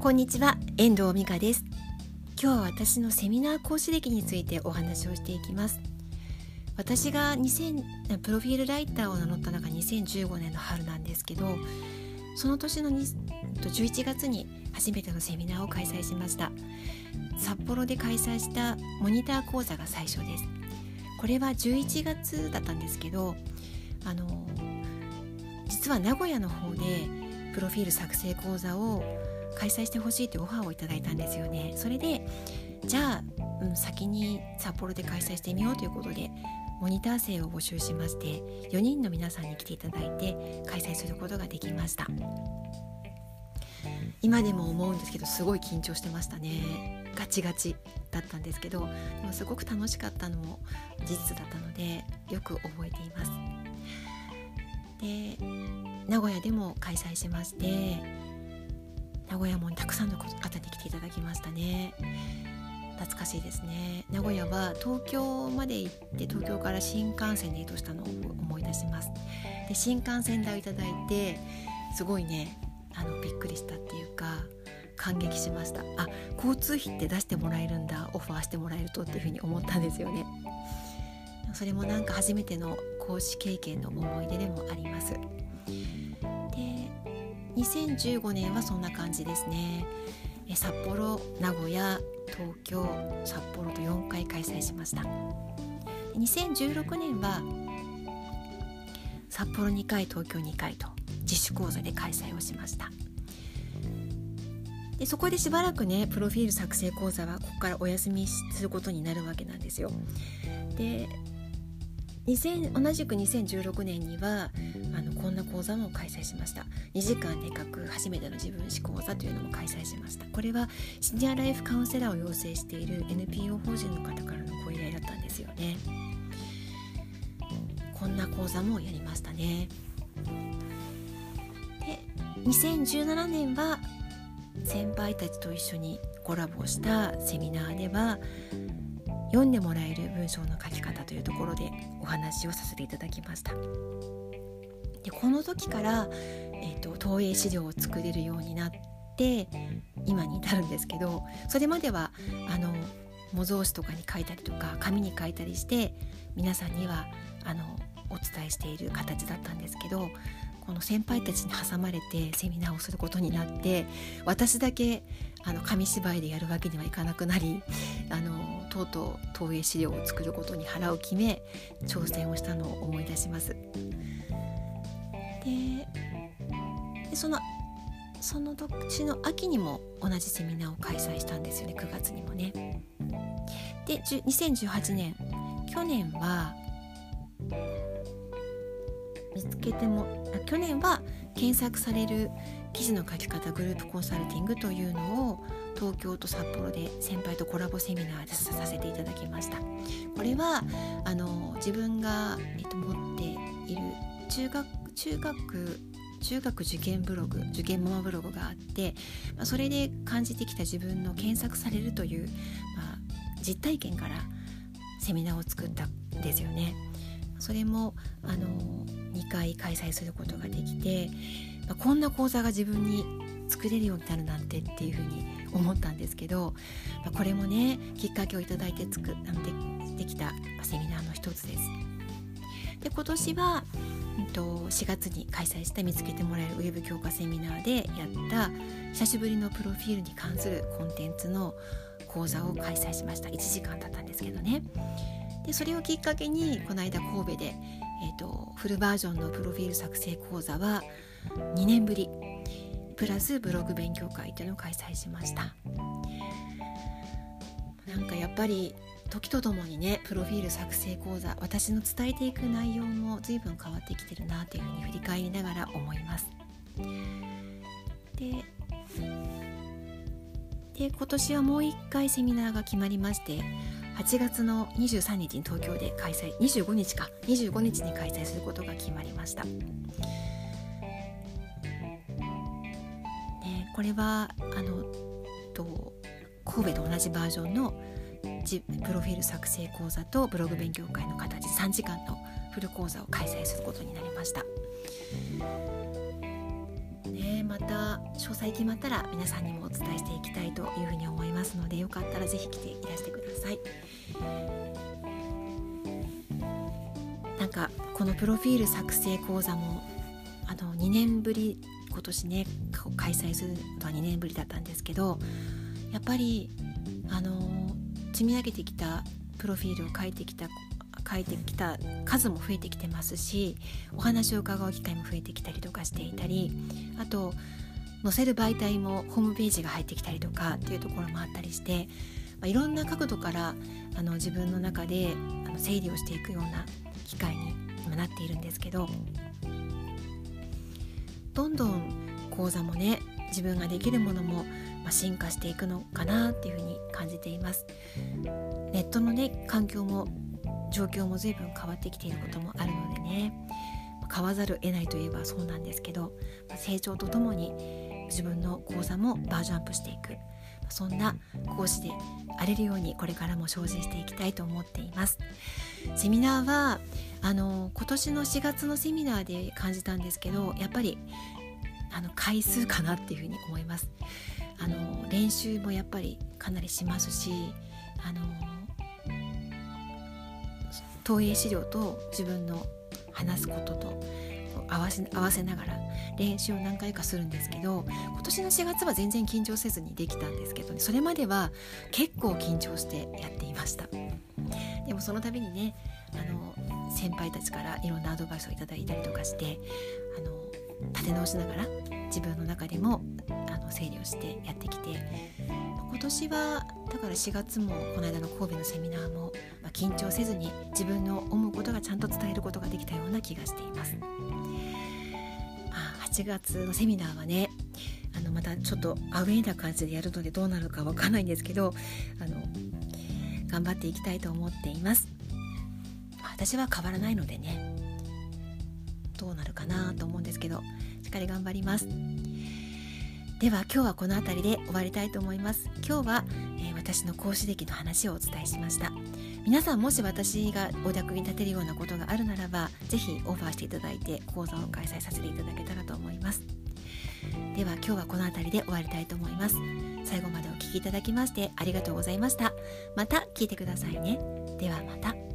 こんにちは遠藤美香です。今日は私のセミナー講師歴についてお話をしていきます。私が2000プロフィールライターを名乗ったのが2015年の春なんですけどその年の11月に初めてのセミナーを開催しました。札幌で開催したモニター講座が最初です。これは11月だったんですけどあの実は名古屋の方でプロフィール作成講座を開催してほしいというオファーをいただいたんですよね。それでじゃあ、うん、先に札幌で開催してみようということでモニター生を募集しまして4人の皆さんに来ていただいて開催することができました。今でも思うんですけどすごい緊張してましたね。ガチガチだったんですけどでもすごく楽しかったのも事実だったのでよく覚えています。で名古屋でも開催しまして名古屋もたくさんの方に来ていただきましたね。懐かしいですね。名古屋は東京まで行って東京から新幹線で移動したのを思い出します。で新幹線代をいただいてすごいねあのびっくりしたっていうか感激しました。あ交通費って出してもらえるんだ。オファーしてもらえるとっていうふうに思ったんですよね。それもなんか初めての講師経験の思い出でもあります。2015年はそんな感じですね。札幌名古屋東京札幌と4回開催しました。2016年は札幌2回東京2回と自主講座で開催をしました。でそこでしばらくねプロフィール作成講座はここからお休みすることになるわけなんですよ。で2000同じく2016年にはあのこんな講座も開催しました。2時間で書く初めての自分史講座というのも開催しました。これはシニアライフカウンセラーを養成している NPO 法人の方からのご依頼だったんですよね。こんな講座もやりましたね。で2017年は先輩たちと一緒にコラボしたセミナーでは読んでもらえる文章の書き方というところでお話をさせていただきました。でこの時から、えーと、投影資料を作れるようになって今に至るんですけどそれまではあの模造紙とかに書いたりとか紙に書いたりして皆さんにはあのお伝えしている形だったんですけどこの先輩たちに挟まれてセミナーをすることになって私だけあの紙芝居でやるわけにはいかなくなり あのとうとう投影資料を作ることに腹を決め挑戦をしたのを思い出します。でそのその年の秋にも同じセミナーを開催したんですよね9月にもね。で2018年去年は見つけても去年は検索される記事の書き方グループコンサルティングというのを東京と札幌で先輩とコラボセミナーでさせていただきましたこれはあの自分が、えっと、持っている中学中学中学受験ブログ受験ママブログがあって、まあ、それで感じてきた自分の検索されるという、まあ、実体験からセミナーを作ったんですよね。それもあの2回開催することができて、こんな講座が自分に作れるようになるなんてっていうふうに思ったんですけど、これもねきっかけをいただいて作あのでできたセミナーの一つです。で今年は、4月に開催した見つけてもらえるウェブ強化セミナーでやった久しぶりのプロフィールに関するコンテンツの講座を開催しました1時間だったんですけどねでそれをきっかけにこの間神戸で、えーとフルバージョンのプロフィール作成講座は2年ぶり。プラスブログ勉強会っていうのを開催しました。なんかやっぱり時とともにねプロフィール作成講座私の伝えていく内容も随分変わってきてるなというふうに振り返りながら思います。でで今年はもう一回セミナーが決まりまして8月の23日に東京で開催25日か25日に開催することが決まりました。これはあのと神戸と同じバージョンのプロフィール作成講座とブログ勉強会の形3時間のフル講座を開催することになりました。ねまた詳細決まったら皆さんにもお伝えしていきたいというふうに思いますのでよかったら是非来ていらしてくださいなんかこのプロフィール作成講座もあの2年ぶり今年ね開催するのは2年ぶりだったんですけどやっぱりあの積み上げてきたプロフィールを書いてきた書いてきた数も増えてきてますしお話を伺う機会も増えてきたりとかしていたりあと載せる媒体もホームページが入ってきたりとかっていうところもあったりして、まあ、いろんな角度からあの自分の中であの整理をしていくような機会に今なっているんですけどどんどん講座もね自分ができるものもま進化していくのかなっていうふに感じています。ネットのね環境も状況も随分変わってきていることもあるのでね買わざるを得ないといえばそうなんですけど成長とともに自分の講座もバージョンアップしていく。そんな講師であれるようにこれからも精進していきたいと思っています。セミナーはあの今年の4月のセミナーで感じたんですけどやっぱりあの回数かなっていうふうに思います。あの練習もやっぱりかなりしますしあの投影資料と自分の話すことと合わせ合わせながら練習を何回かするんですけど今年の4月は全然緊張せずにできたんですけどね。それまでは結構緊張してやっていました。でもその度にねあの先輩たちからいろんなアドバイスをいただいたりとかしてあの立て直しながら自分の中でもあの整理をしてやってきて今年はだから4月もこの間の神戸のセミナーも、あ、緊張せずに自分の思うことがちゃんと伝えることができたような気がしています。まあ、8月のセミナーはねあのまたちょっとアウェイな感じでやるのでどうなるかわかんないんですけどあの頑張っていきたいと思っています。私は変わらないのでねどうなるかなと思うんですけどしっかり頑張りますでは今日はこの辺りで終わりたいと思います今日は、えー、私の講師歴の話をお伝えしました皆さんもし私がお役に立てるようなことがあるならば是非オファーしていただいて講座を開催させていただけたらと思います。では今日はこの辺りで終わりたいと思います。最後までお聴きいただきましてありがとうございました。また聞いてくださいね。ではまた。